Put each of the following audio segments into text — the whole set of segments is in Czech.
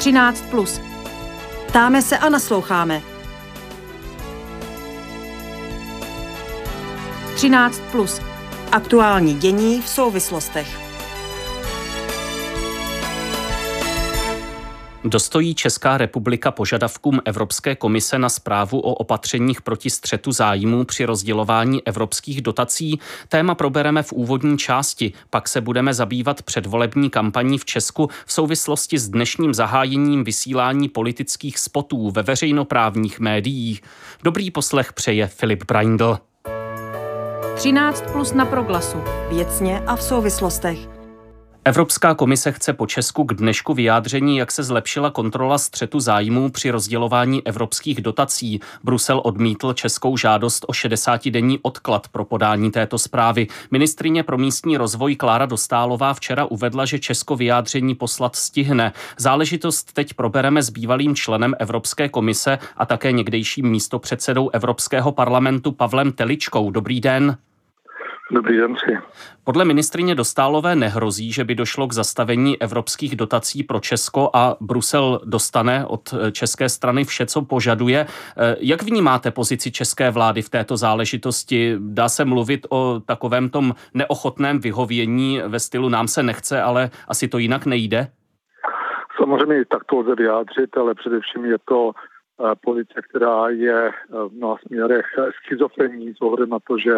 13. Plus. Ptáme se a nasloucháme. 13. Plus. Aktuální dění v souvislostech. Dostojí Česká republika požadavkům Evropské komise na zprávu o opatřeních proti střetu zájmů při rozdělování evropských dotací? Téma probereme v úvodní části, pak se budeme zabývat předvolební kampaní v Česku v souvislosti s dnešním zahájením vysílání politických spotů ve veřejnoprávních médiích. Dobrý poslech přeje Filip Braindl. 13 plus na proglasu. Věcně a v souvislostech. Evropská komise chce po Česku k dnešku vyjádření, jak se zlepšila kontrola střetu zájmů při rozdělování evropských dotací. Brusel odmítl českou žádost o 60-denní odklad pro podání této zprávy. Ministrině pro místní rozvoj Klára Dostálová včera uvedla, že Česko vyjádření poslat stihne. Záležitost teď probereme s bývalým členem Evropské komise a také někdejším místopředsedou Evropského parlamentu Pavlem Teličkou. Dobrý den. Dobrý den si. Podle ministrině Dostálové nehrozí, že by došlo k zastavení evropských dotací pro Česko a Brusel dostane od české strany vše, co požaduje. Jak vnímáte pozici české vlády v této záležitosti? Dá se mluvit o takovém tom neochotném vyhovění ve stylu nám se nechce, ale asi to jinak nejde? Samozřejmě tak to lze vyjádřit, ale především je to eh, pozice, která je eh, v mnoha směrech schizofrenní s ohledem na to, že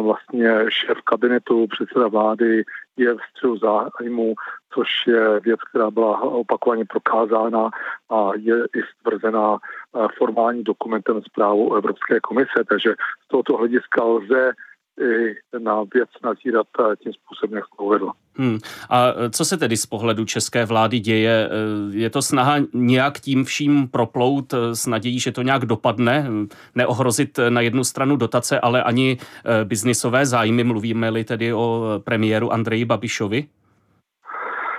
vlastně šéf kabinetu, předseda vlády je v středu zájmu, což je věc, která byla opakovaně prokázána a je i stvrzená eh, formální dokumentem zprávu Evropské komise. Takže z tohoto hlediska lze i na věc nazírat tím způsobem, jak to uvedl. Hmm. A co se tedy z pohledu české vlády děje? Eh, je to snaha nějak tím vším proplout eh, s nadějí, že to nějak dopadne? Neohrozit na jednu stranu dotace, ale ani biznisové zájmy? Mluvíme-li tedy o premiéru Andreji Babišovi?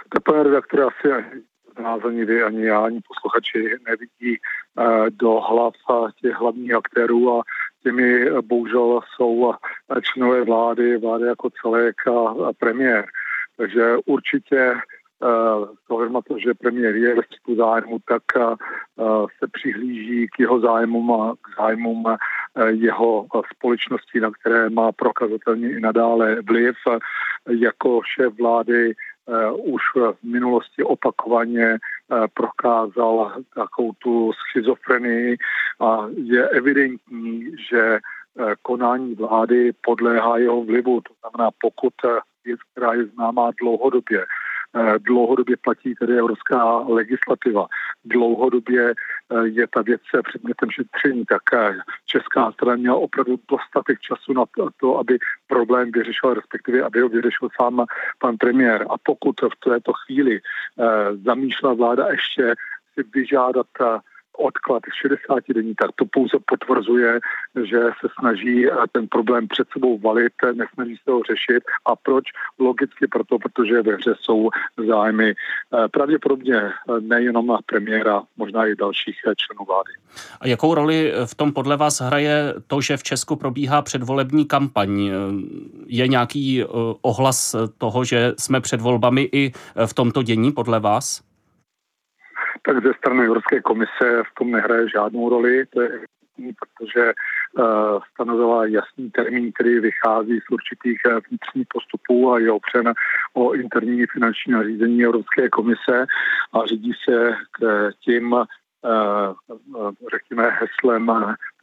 To pane redaktore, asi nás ani vy, ani já, ani posluchači nevidí do hlav těch hlavních aktérů a těmi bohužel jsou členové vlády, vlády jako celek a, a premiér. Takže určitě uh, na to, že premiér je ve střetu zájmu, tak uh, se přihlíží k jeho zájmům a k zájmům uh, jeho společnosti, na které má prokazatelně i nadále vliv. Jako šéf vlády už v minulosti opakovaně prokázal takovou tu schizofrenii a je evidentní, že konání vlády podléhá jeho vlivu. To znamená, pokud věc, která je známá dlouhodobě, dlouhodobě platí tedy evropská legislativa. Dlouhodobě je ta věc předmětem šetření, tak česká strana měla opravdu dostatek času na to, aby problém vyřešil, respektive aby ho vyřešil sám pan premiér. A pokud v této chvíli zamýšlela vláda ještě si vyžádat odklad 60 dní, tak to pouze potvrzuje, že se snaží eh, ten problém před sebou valit, nesnaží se ho řešit. A proč? Logicky proto, protože ve hře jsou zájmy eh, pravděpodobně eh, nejenom na premiéra, možná i dalších členů vlády. A jakou roli v tom podle vás hraje to, že v Česku probíhá předvolební kampaň? Je nějaký ohlas toho, že jsme před volbami i v tomto dění podle vás? Tak ze strany Evropské komise v tom nehraje žádnou roli, to je protože uh, stanovila jasný termín, který vychází z určitých uh, vnitřních postupů a je opřen o interní finanční nařízení Evropské komise a řídí se k tím Eh, řekněme, heslem,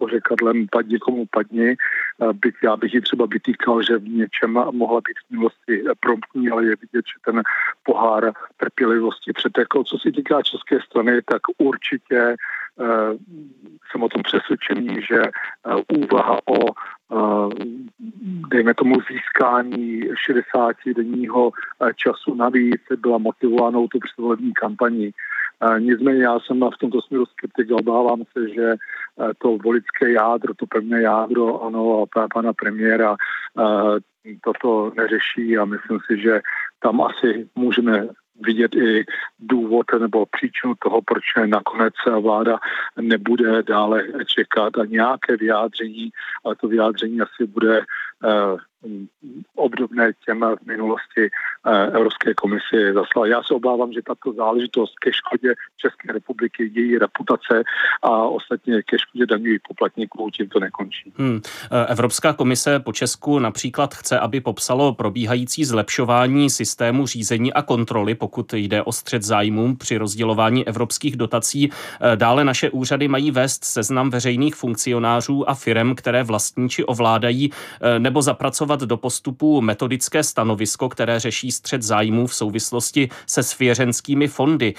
pořekadlem padni komu padni. Eh, byť já bych ji třeba vytýkal, že v něčem mohla být v minulosti promptní, ale je vidět, že ten pohár trpělivosti přetekl. Co se týká české strany, tak určitě eh, jsem o tom přesvědčený, že úvaha o dejme tomu získání 60 denního času navíc byla motivovánou tu předvolební kampaní. Nicméně já jsem v tomto směru skeptik a obávám se, že e, to volické jádro, to pevné jádro, ano, a pana premiéra toto neřeší a myslím si, že tam asi můžeme vidět i důvod nebo příčinu toho, proč nakonec vláda nebude dále čekat a nějaké vyjádření, ale to vyjádření asi bude obdobné těm v minulosti Evropské komisi zaslala. Já se obávám, že tato záležitost ke škodě České republiky, její reputace a ostatně ke škodě daňových poplatníků tím to nekončí. Hmm. Evropská komise po Česku například chce, aby popsalo probíhající zlepšování systému řízení a kontroly, pokud jde o střed zájmů při rozdělování evropských dotací. Dále naše úřady mají vést seznam veřejných funkcionářů a firem, které vlastní či ovládají, nebo zapracovat do postupu metodické stanovisko, které řeší střed zájmů v souvislosti se svěřenskými fondy.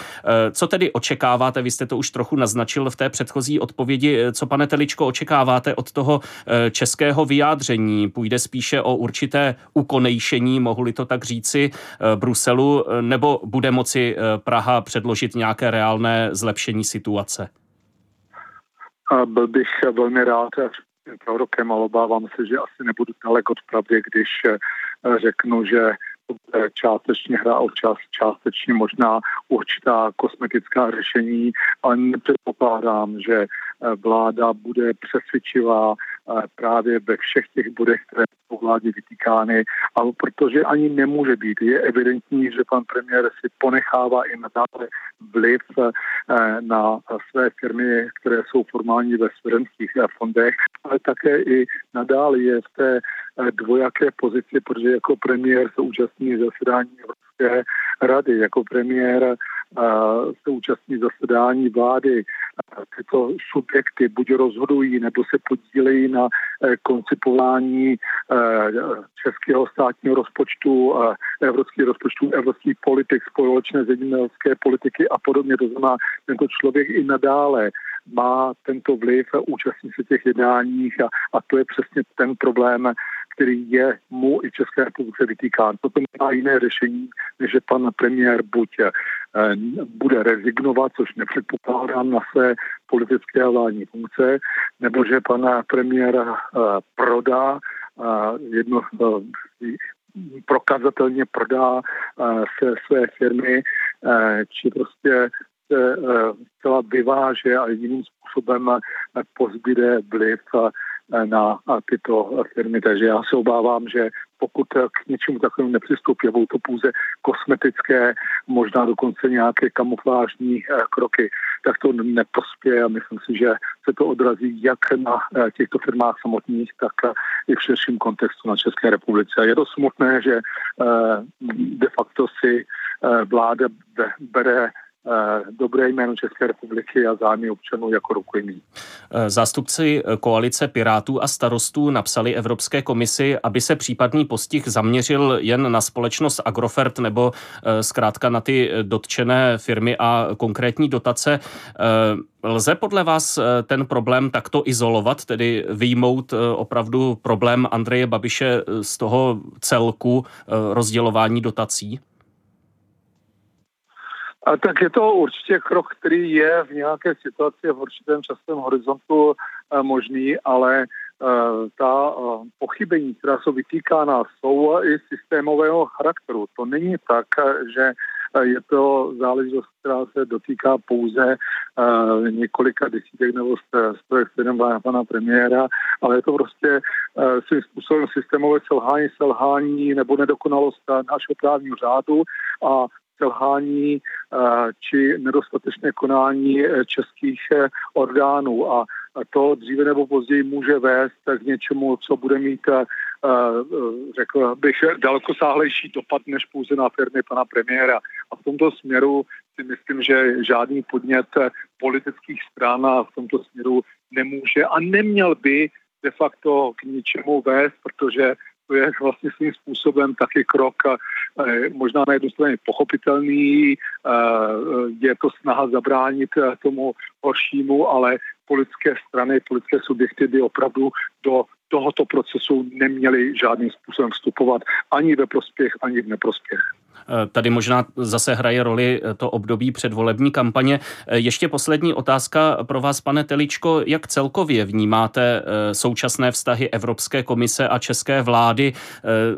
Co tedy očekáváte? Vy jste to už trochu naznačil v té předchozí odpovědi. Co, pane Teličko, očekáváte od toho českého vyjádření? Půjde spíše o určité ukonejšení, mohu-li to tak říci, Bruselu, nebo bude moci Praha předložit nějaké reálné zlepšení situace? Byl bych velmi rád, prorokem, ale obávám se, že asi nebudu daleko od pravdy, když eh, řeknu, že částečně hra o čas, částečně možná určitá kosmetická řešení, ale nepředpokládám, že eh, vláda bude přesvědčivá eh, právě ve všech těch bodech, které jsou vládě vytýkány, ale protože ani nemůže být. Je evidentní, že pan premiér si ponechává i nadále vliv na své firmy, které jsou formální ve svěřenských fondech ale také i nadále je v té eh, dvojaké pozici, protože jako premiér se účastní zasedání Evropské rady, jako premiér eh, se účastní zasedání vlády. Tyto subjekty buď rozhodují, nebo se podílejí na eh, koncipování českého státního rozpočtu, evropských rozpočtů, evropských politik, společné zemědělské politiky a podobně. To znamená, tento člověk i nadále má tento vliv a účastní se těch jednáních a, a to je přesně ten problém, který je mu i České republice vytýkán. Toto má jiné řešení, než že pan premiér buď eh, bude rezignovat, což nepředpokládám na své politické a vládní funkce, nebo že pan premiér eh, prodá eh, jedno prokazatelně prodá se své firmy, či prostě se zcela vyváže a jiným způsobem pozbyde vliv na tyto firmy. Takže já se obávám, že pokud k něčemu takovému nepřistoupí, budou to pouze kosmetické, možná dokonce nějaké kamuflážní eh, kroky, tak to neprospěje a myslím si, že se to odrazí jak na eh, těchto firmách samotných, tak eh, i v širším kontextu na České republice. Je to smutné, že de facto si vláda bere dobré jméno České republiky a zájmy občanů jako rukojmí. Eh, zástupci koalice Pirátů a starostů napsali Evropské komisi, aby se případný postih zaměřil jen na společnost Agrofert nebo eh, zkrátka na ty dotčené firmy a konkrétní dotace. Lze podle vás ten problém takto izolovat, tedy vyjmout opravdu problém Andreje Babiše z toho celku rozdělování dotací? A tak je to určitě krok, který je v nějaké situaci v určitém časovém horizontu eh, možný, ale eh, ta eh, pochybení, která jsou vytýkána, jsou i systémového charakteru. To není tak, že je to záležitost, která se dotýká pouze několika desítek nebo stovek firm pana premiéra, ale je to prostě svým způsobem systémové selhání, selhání nebo nedokonalost našeho právního řádu a selhání eh, či nedostatečné konání eh, českých eh, orgánů a to dříve nebo později může vést k něčemu, co bude mít, řekl bych, dalekosáhlejší dopad než pouze na firmy pana premiéra. A v tomto směru si myslím, že žádný podnět politických stran v tomto směru nemůže a neměl by de facto k ničemu vést, protože to je vlastně svým způsobem taky krok možná na jednu straně pochopitelný, je to snaha zabránit tomu horšímu, ale politické strany, politické subjekty by opravdu do tohoto procesu neměly žádným způsobem vstupovat ani ve prospěch, ani v neprospěch. Eh, tady možná zase hraje roli eh, to období předvolební kampaně. Eh, ještě poslední otázka pro vás, pane Teličko. Jak celkově vnímáte současné vztahy Evropské komise a české vlády?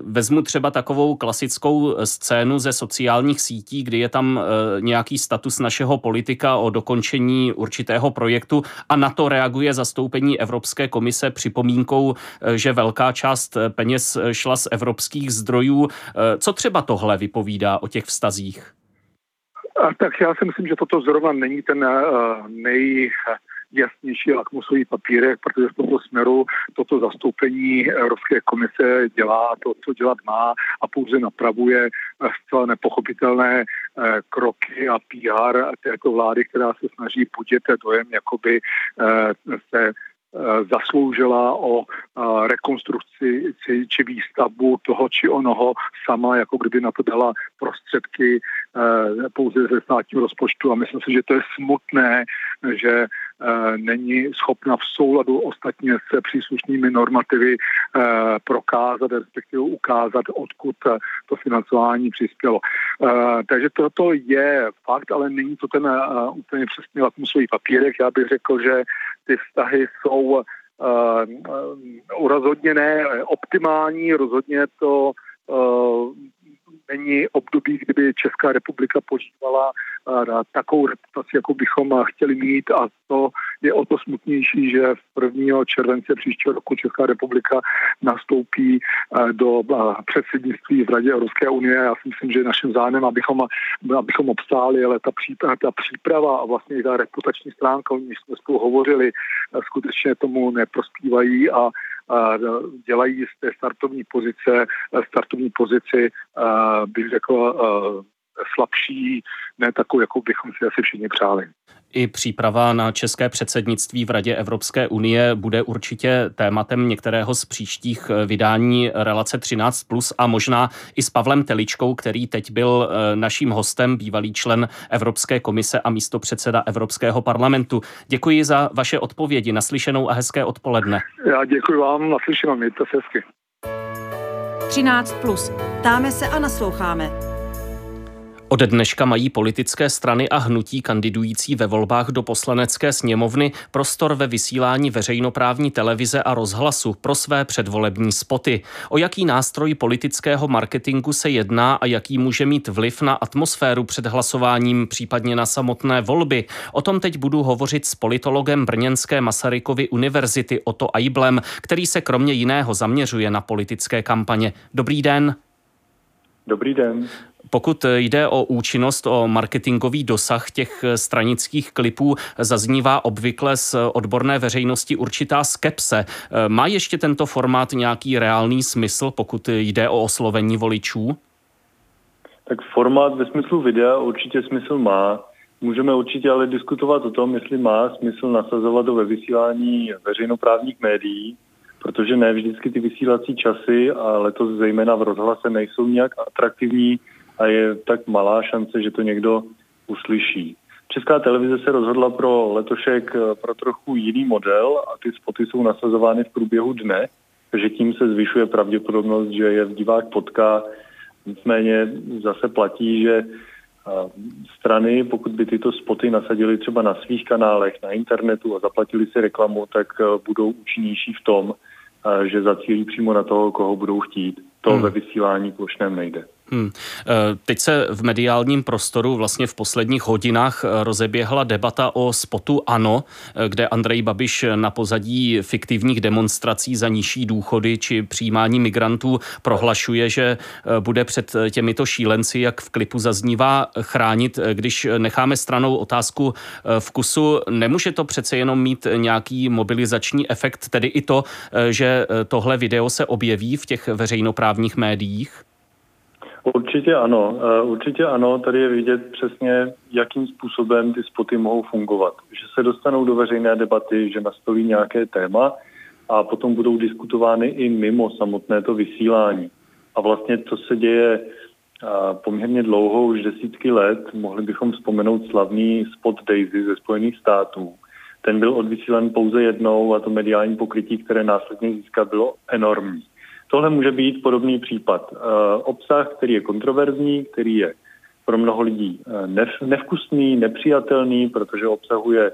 Vezmu třeba takovou klasickou scénu ze sociálních sítí, kdy je tam nějaký status našeho politika o dokončení určitého projektu a na to reaguje zastoupení Evropské komise připomínkou, že velká část peněz šla z evropských zdrojů. Co třeba tohle vypovídá? Povídá o těch vztazích? A, tak já si myslím, že toto zrovna není ten uh, nej jasnější lakmusový papírek, protože v tomto směru toto zastoupení Evropské komise dělá to, co dělat má a pouze napravuje zcela nepochopitelné eh, kroky a PR této vlády, která se snaží budit dojem, jakoby eh, se Eh, zasloužila o eh, rekonstrukci či výstavbu toho či onoho sama, jako kdyby na to dala prostředky eh, pouze ze státního rozpočtu. A myslím si, že to je smutné, že není schopna v souladu ostatně se příslušnými normativy prokázat, respektive ukázat, odkud to financování přispělo. Takže toto je fakt, ale není to ten úplně přesně lakmusový papírek. Já bych řekl, že ty vztahy jsou rozhodně ne optimální, rozhodně to není období, kdyby Česká republika požívala takovou reputaci, jako bychom chtěli mít a to je o to smutnější, že v 1. července příštího roku Česká republika nastoupí uh, do uh, předsednictví v Radě Evropské unie. Já si myslím, že je naším zájmem, abychom, abychom obstáli, ale ta příprava, ta příprava a vlastně i ta reputační stránka, o níž jsme spolu hovořili, skutečně tomu neprospívají a dělají z té startovní pozice, startovní pozici, bych řekl, slabší, ne takovou, jakou bychom si asi všichni přáli. I příprava na české předsednictví v Radě Evropské unie bude určitě tématem některého z příštích eh, vydání relace 13+, a možná i s Pavlem Teličkou, který teď byl eh, naším hostem, bývalý člen Evropské komise a místo předseda Evropského parlamentu. Děkuji za vaše odpovědi, naslyšenou a hezké odpoledne. Já děkuji vám, naslyšenou, mějte se hezky. 13+. Plus. Ptáme se a nasloucháme. Od dneška mají politické strany a hnutí kandidující ve volbách do poslanecké sněmovny prostor ve vysílání veřejnoprávní televize a rozhlasu pro své předvolební spoty. O jaký nástroj politického marketingu se jedná a jaký může mít vliv na atmosféru před hlasováním, případně na samotné volby. O tom teď budu hovořit s politologem Brněnské Masarykovy univerzity Oto Aiblem, který se kromě jiného zaměřuje na politické kampaně. Dobrý den. Dobrý den. Pokud jde o účinnost, o marketingový dosah těch stranických klipů, zaznívá obvykle z odborné veřejnosti určitá skepse. Má ještě tento formát nějaký reálný smysl, pokud jde o oslovení voličů? Tak formát ve smyslu videa určitě smysl má. Můžeme určitě ale diskutovat o tom, jestli má smysl nasazovat do ve vysílání veřejnoprávních médií, protože ne vždycky ty vysílací časy a letos zejména v rozhlase nejsou nějak atraktivní a je tak malá šance, že to někdo uslyší. Česká televize se rozhodla pro letošek eh, pro trochu jiný model a ty spoty jsou nasazovány v průběhu dne, takže tím se zvyšuje pravděpodobnost, že je v divák potká. Nicméně zase platí, že eh, strany, pokud by tyto spoty nasadili třeba na svých kanálech, na internetu a zaplatili si reklamu, tak eh, budou účinnější v tom, že zacílí přímo na toho, koho budou chtít. To hmm. ve vysílání plošném nejde. Hmm. Eh, teď se v mediálním prostoru vlastně v posledních hodinách eh, rozeběhla debata o spotu ANO, eh, kde Andrej Babiš na pozadí fiktivních demonstrací za nižší důchody či přijímání migrantů prohlašuje, že bude před těmito šílenci, jak v klipu zaznívá, chránit. Když necháme stranou otázku vkusu, nemůže to přece jenom mít nějaký mobilizační efekt, tedy i to, že tohle video se objeví v těch veřejnoprávních médiích? Určitě ano, eh, určitě ano. Tady je vidět přesně, jakým způsobem ty spoty mohou fungovat. Že se dostanou do veřejné debaty, že nastolí nějaké téma a potom budou diskutovány i mimo samotné to vysílání. A vlastně to se děje eh, poměrně dlouho, už desítky let. Mohli bychom vzpomenout slavný spot Daisy ze Spojených států. Ten byl odvysílen pouze jednou a to mediální pokrytí, které následně získal, bylo enormní. Tohle může být podobný případ. Obsah, který je kontroverzní, který je pro mnoho lidí nevkusný, nepřijatelný, protože obsahuje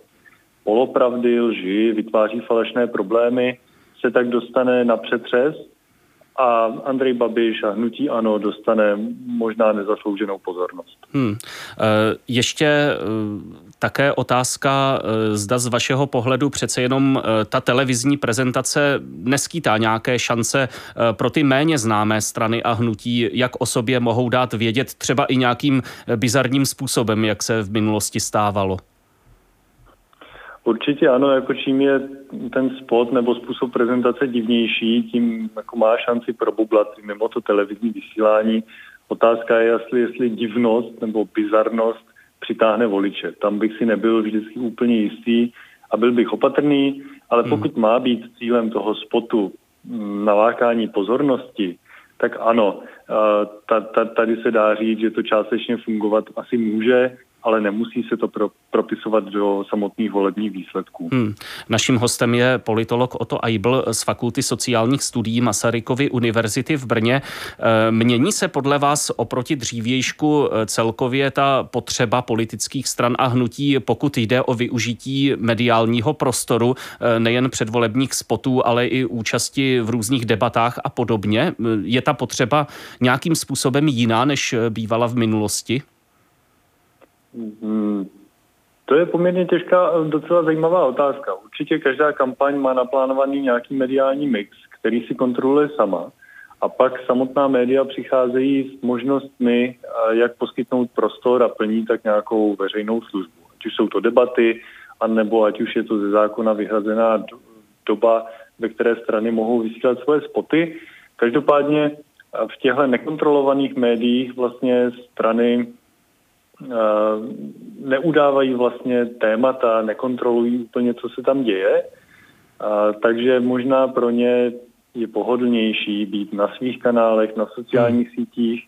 polopravdy, lži, vytváří falešné problémy, se tak dostane na přetřes a Andrej Babiš a hnutí ANO dostane možná nezaslouženou pozornost. Hmm. Ještě také otázka, zda z vašeho pohledu přece jenom ta televizní prezentace neskýtá nějaké šance pro ty méně známé strany a hnutí, jak o sobě mohou dát vědět třeba i nějakým bizarním způsobem, jak se v minulosti stávalo. Určitě ano, jako čím je ten spot nebo způsob prezentace divnější, tím jako má šanci probublat mimo to televizní vysílání. Otázka je, jestli, jestli divnost nebo bizarnost přitáhne voliče. Tam bych si nebyl vždycky úplně jistý a byl bych opatrný, ale hmm. pokud má být cílem toho spotu mm, nalákání pozornosti, tak ano, tady se dá říct, že to částečně fungovat asi může, ale nemusí se to pro, propisovat do samotných volebních výsledků. Hmm. Naším hostem je politolog Otto Eibl z Fakulty sociálních studií Masarykovy univerzity v Brně. Eh, mění se podle vás oproti dřívějšku eh, celkově ta potřeba politických stran a hnutí, pokud jde o využití mediálního prostoru, eh, nejen předvolebních spotů, ale i účasti v různých debatách a podobně? Je ta potřeba nějakým způsobem jiná, než bývala v minulosti? Hmm, to je poměrně těžká, docela zajímavá otázka. Určitě každá kampaň má naplánovaný nějaký mediální mix, který si kontroluje sama. A pak samotná média přicházejí s možnostmi, jak poskytnout prostor a plní tak nějakou veřejnou službu. Ať už jsou to debaty, anebo ať už je to ze zákona vyhrazená doba, ve které strany mohou vysílat svoje spoty. Každopádně v těchto nekontrolovaných médiích vlastně strany Eh, neudávají vlastně témata, nekontrolují úplně, co se tam děje, takže možná pro ně je pohodlnější být na svých kanálech, na sociálních hmm. sítích,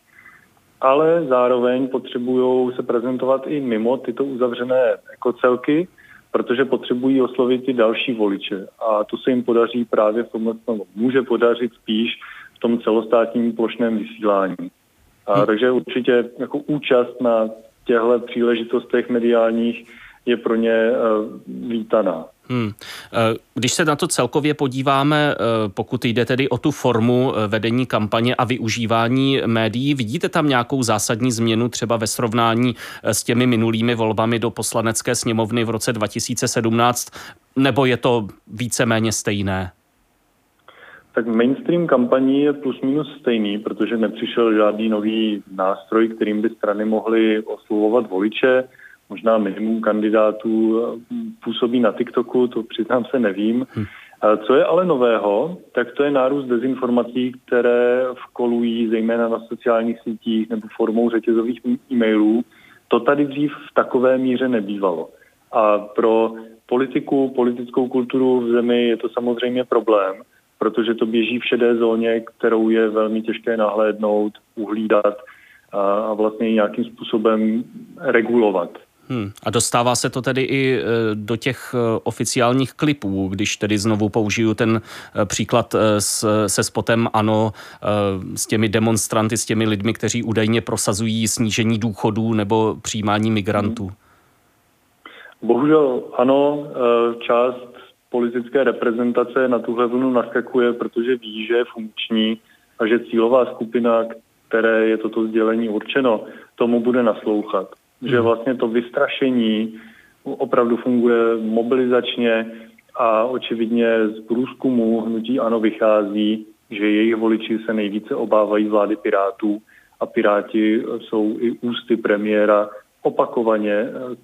ale zároveň potřebují se prezentovat i mimo tyto uzavřené ekocelky, protože potřebují oslovit i další voliče. A to se jim podaří právě v tomhle, no, může podařit spíš v tom celostátním plošném vysílání. A, hmm. Takže určitě jako účast na těchto příležitostech mediálních je pro ně eh, vítaná. Hmm. Eh, když se na to celkově podíváme, eh, pokud jde tedy o tu formu vedení kampaně a využívání médií, vidíte tam nějakou zásadní změnu třeba ve srovnání s těmi minulými volbami do poslanecké sněmovny v roce 2017, nebo je to víceméně stejné? Tak mainstream kampaní je plus minus stejný, protože nepřišel žádný nový nástroj, kterým by strany mohly oslovovat voliče. Možná minimum kandidátů působí na TikToku, to přiznám se nevím. Hm. Co je ale nového, tak to je nárůst dezinformací, které vkolují zejména na sociálních sítích nebo formou řetězových e-mailů. To tady dřív v takové míře nebývalo. A pro politiku, politickou kulturu v zemi je to samozřejmě problém protože to běží v šedé zóně, kterou je velmi těžké nahlédnout, uhlídat a, vlastně nějakým způsobem regulovat. Hmm. A dostává se to tedy i e, do těch e, oficiálních klipů, když tedy znovu použiju ten e, příklad s, se spotem ANO, s těmi demonstranty, s těmi lidmi, kteří údajně prosazují snížení důchodů nebo přijímání migrantů. Hmm. Bohužel ano, část politické reprezentace na tuhle vlnu naskakuje, protože ví, že je funkční a že cílová skupina, které je toto sdělení určeno, tomu bude naslouchat. Hmm. Že vlastně to vystrašení opravdu funguje mobilizačně a očividně z průzkumu hnutí ANO vychází, že jejich voliči se nejvíce obávají vlády Pirátů a Piráti jsou i ústy premiéra opakovaně eh,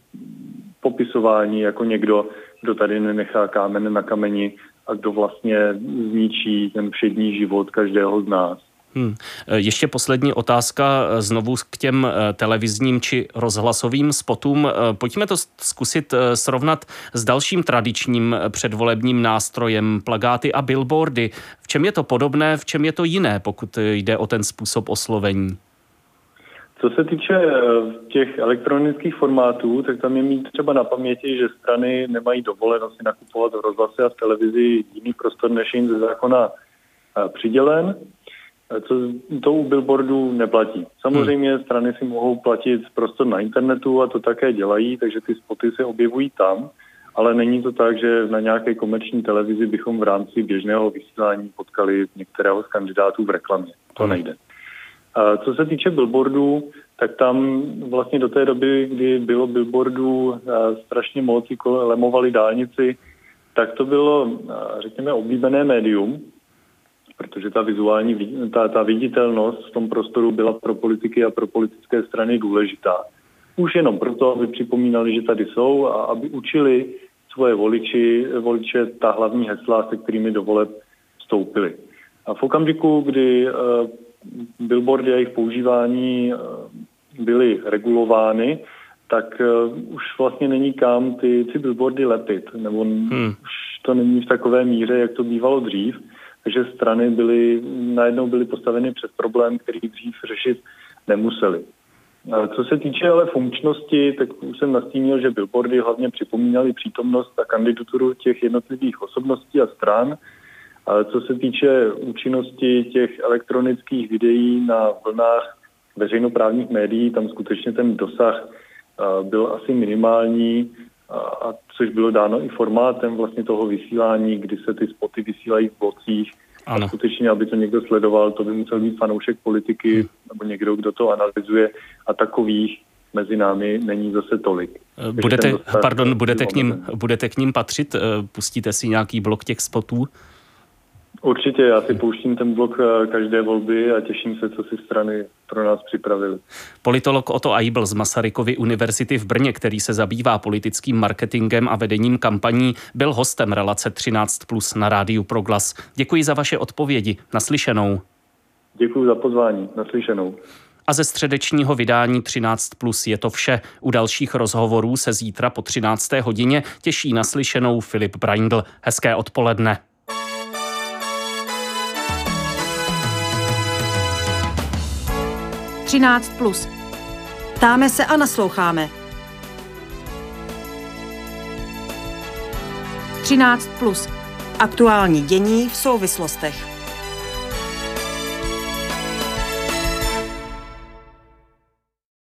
popisování jako někdo, kdo tady nenechá kámen na kameni a kdo vlastně zničí ten všední život každého z nás. Hmm. Ještě poslední otázka znovu k těm eh, televizním či rozhlasovým spotům. Eh, pojďme to zkusit eh, srovnat s dalším tradičním předvolebním nástrojem, plagáty a billboardy. V čem je to podobné, v čem je to jiné, pokud jde o ten způsob oslovení? Co se týče eh, těch elektronických formátů, tak tam je mít třeba na paměti, že strany nemají dovoleno si nakupovat v rozhlase a v televizi jiný prostor, než jim ze zákona přidělen, co to u billboardů neplatí. Samozřejmě hmm. strany si mohou platit prostor na internetu a to také dělají, takže ty spoty se objevují tam, ale není to tak, že na nějaké komerční televizi bychom v rámci běžného vysílání potkali některého z kandidátů v reklamě. To hmm. nejde. Co se týče billboardů, tak tam vlastně do té doby, kdy bylo billboardů strašně moc, lemovali dálnici, tak to bylo, řekněme, oblíbené médium, protože ta vizuální, ta, ta viditelnost v tom prostoru byla pro politiky a pro politické strany důležitá. Už jenom proto, aby připomínali, že tady jsou a aby učili svoje voliči, voliče ta hlavní hesla, se kterými do voleb vstoupili. A v okamžiku, kdy uh, billboardy a jejich používání uh, byly regulovány, tak uh, už vlastně není kam ty, ty billboardy lepit, nebo hmm. už to není v takové míře, jak to bývalo dřív takže strany byly, najednou byly postaveny před problém, který dřív řešit nemuseli. Co se týče ale funkčnosti, tak už jsem nastínil, že billboardy hlavně připomínaly přítomnost a kandidaturu těch jednotlivých osobností a stran. Co se týče účinnosti těch elektronických videí na vlnách veřejnoprávních médií, tam skutečně ten dosah byl asi minimální a což bylo dáno i formátem vlastně toho vysílání, kdy se ty spoty vysílají v blocích. Ano. A skutečně, aby to někdo sledoval, to by musel být fanoušek politiky hmm. nebo někdo, kdo to analyzuje a takových mezi námi není zase tolik. Budete, pardon, budete k, ním, budete k ním patřit? Eh, pustíte si nějaký blok těch spotů? Určitě, já si pouštím ten blok eh, každé volby a těším se, co si strany pro nás připravili. Politolog Otto Aibl z Masarykovy univerzity v Brně, který se zabývá politickým marketingem a vedením kampaní, byl hostem relace 13 plus na rádiu Proglas. Děkuji za vaše odpovědi. Naslyšenou. Děkuji za pozvání. Naslyšenou. A ze středečního vydání 13 plus je to vše. U dalších rozhovorů se zítra po 13. hodině těší naslyšenou Filip Braindl. Hezké odpoledne. 13. Plus. Ptáme se a nasloucháme. 13. Plus. Aktuální dění v souvislostech.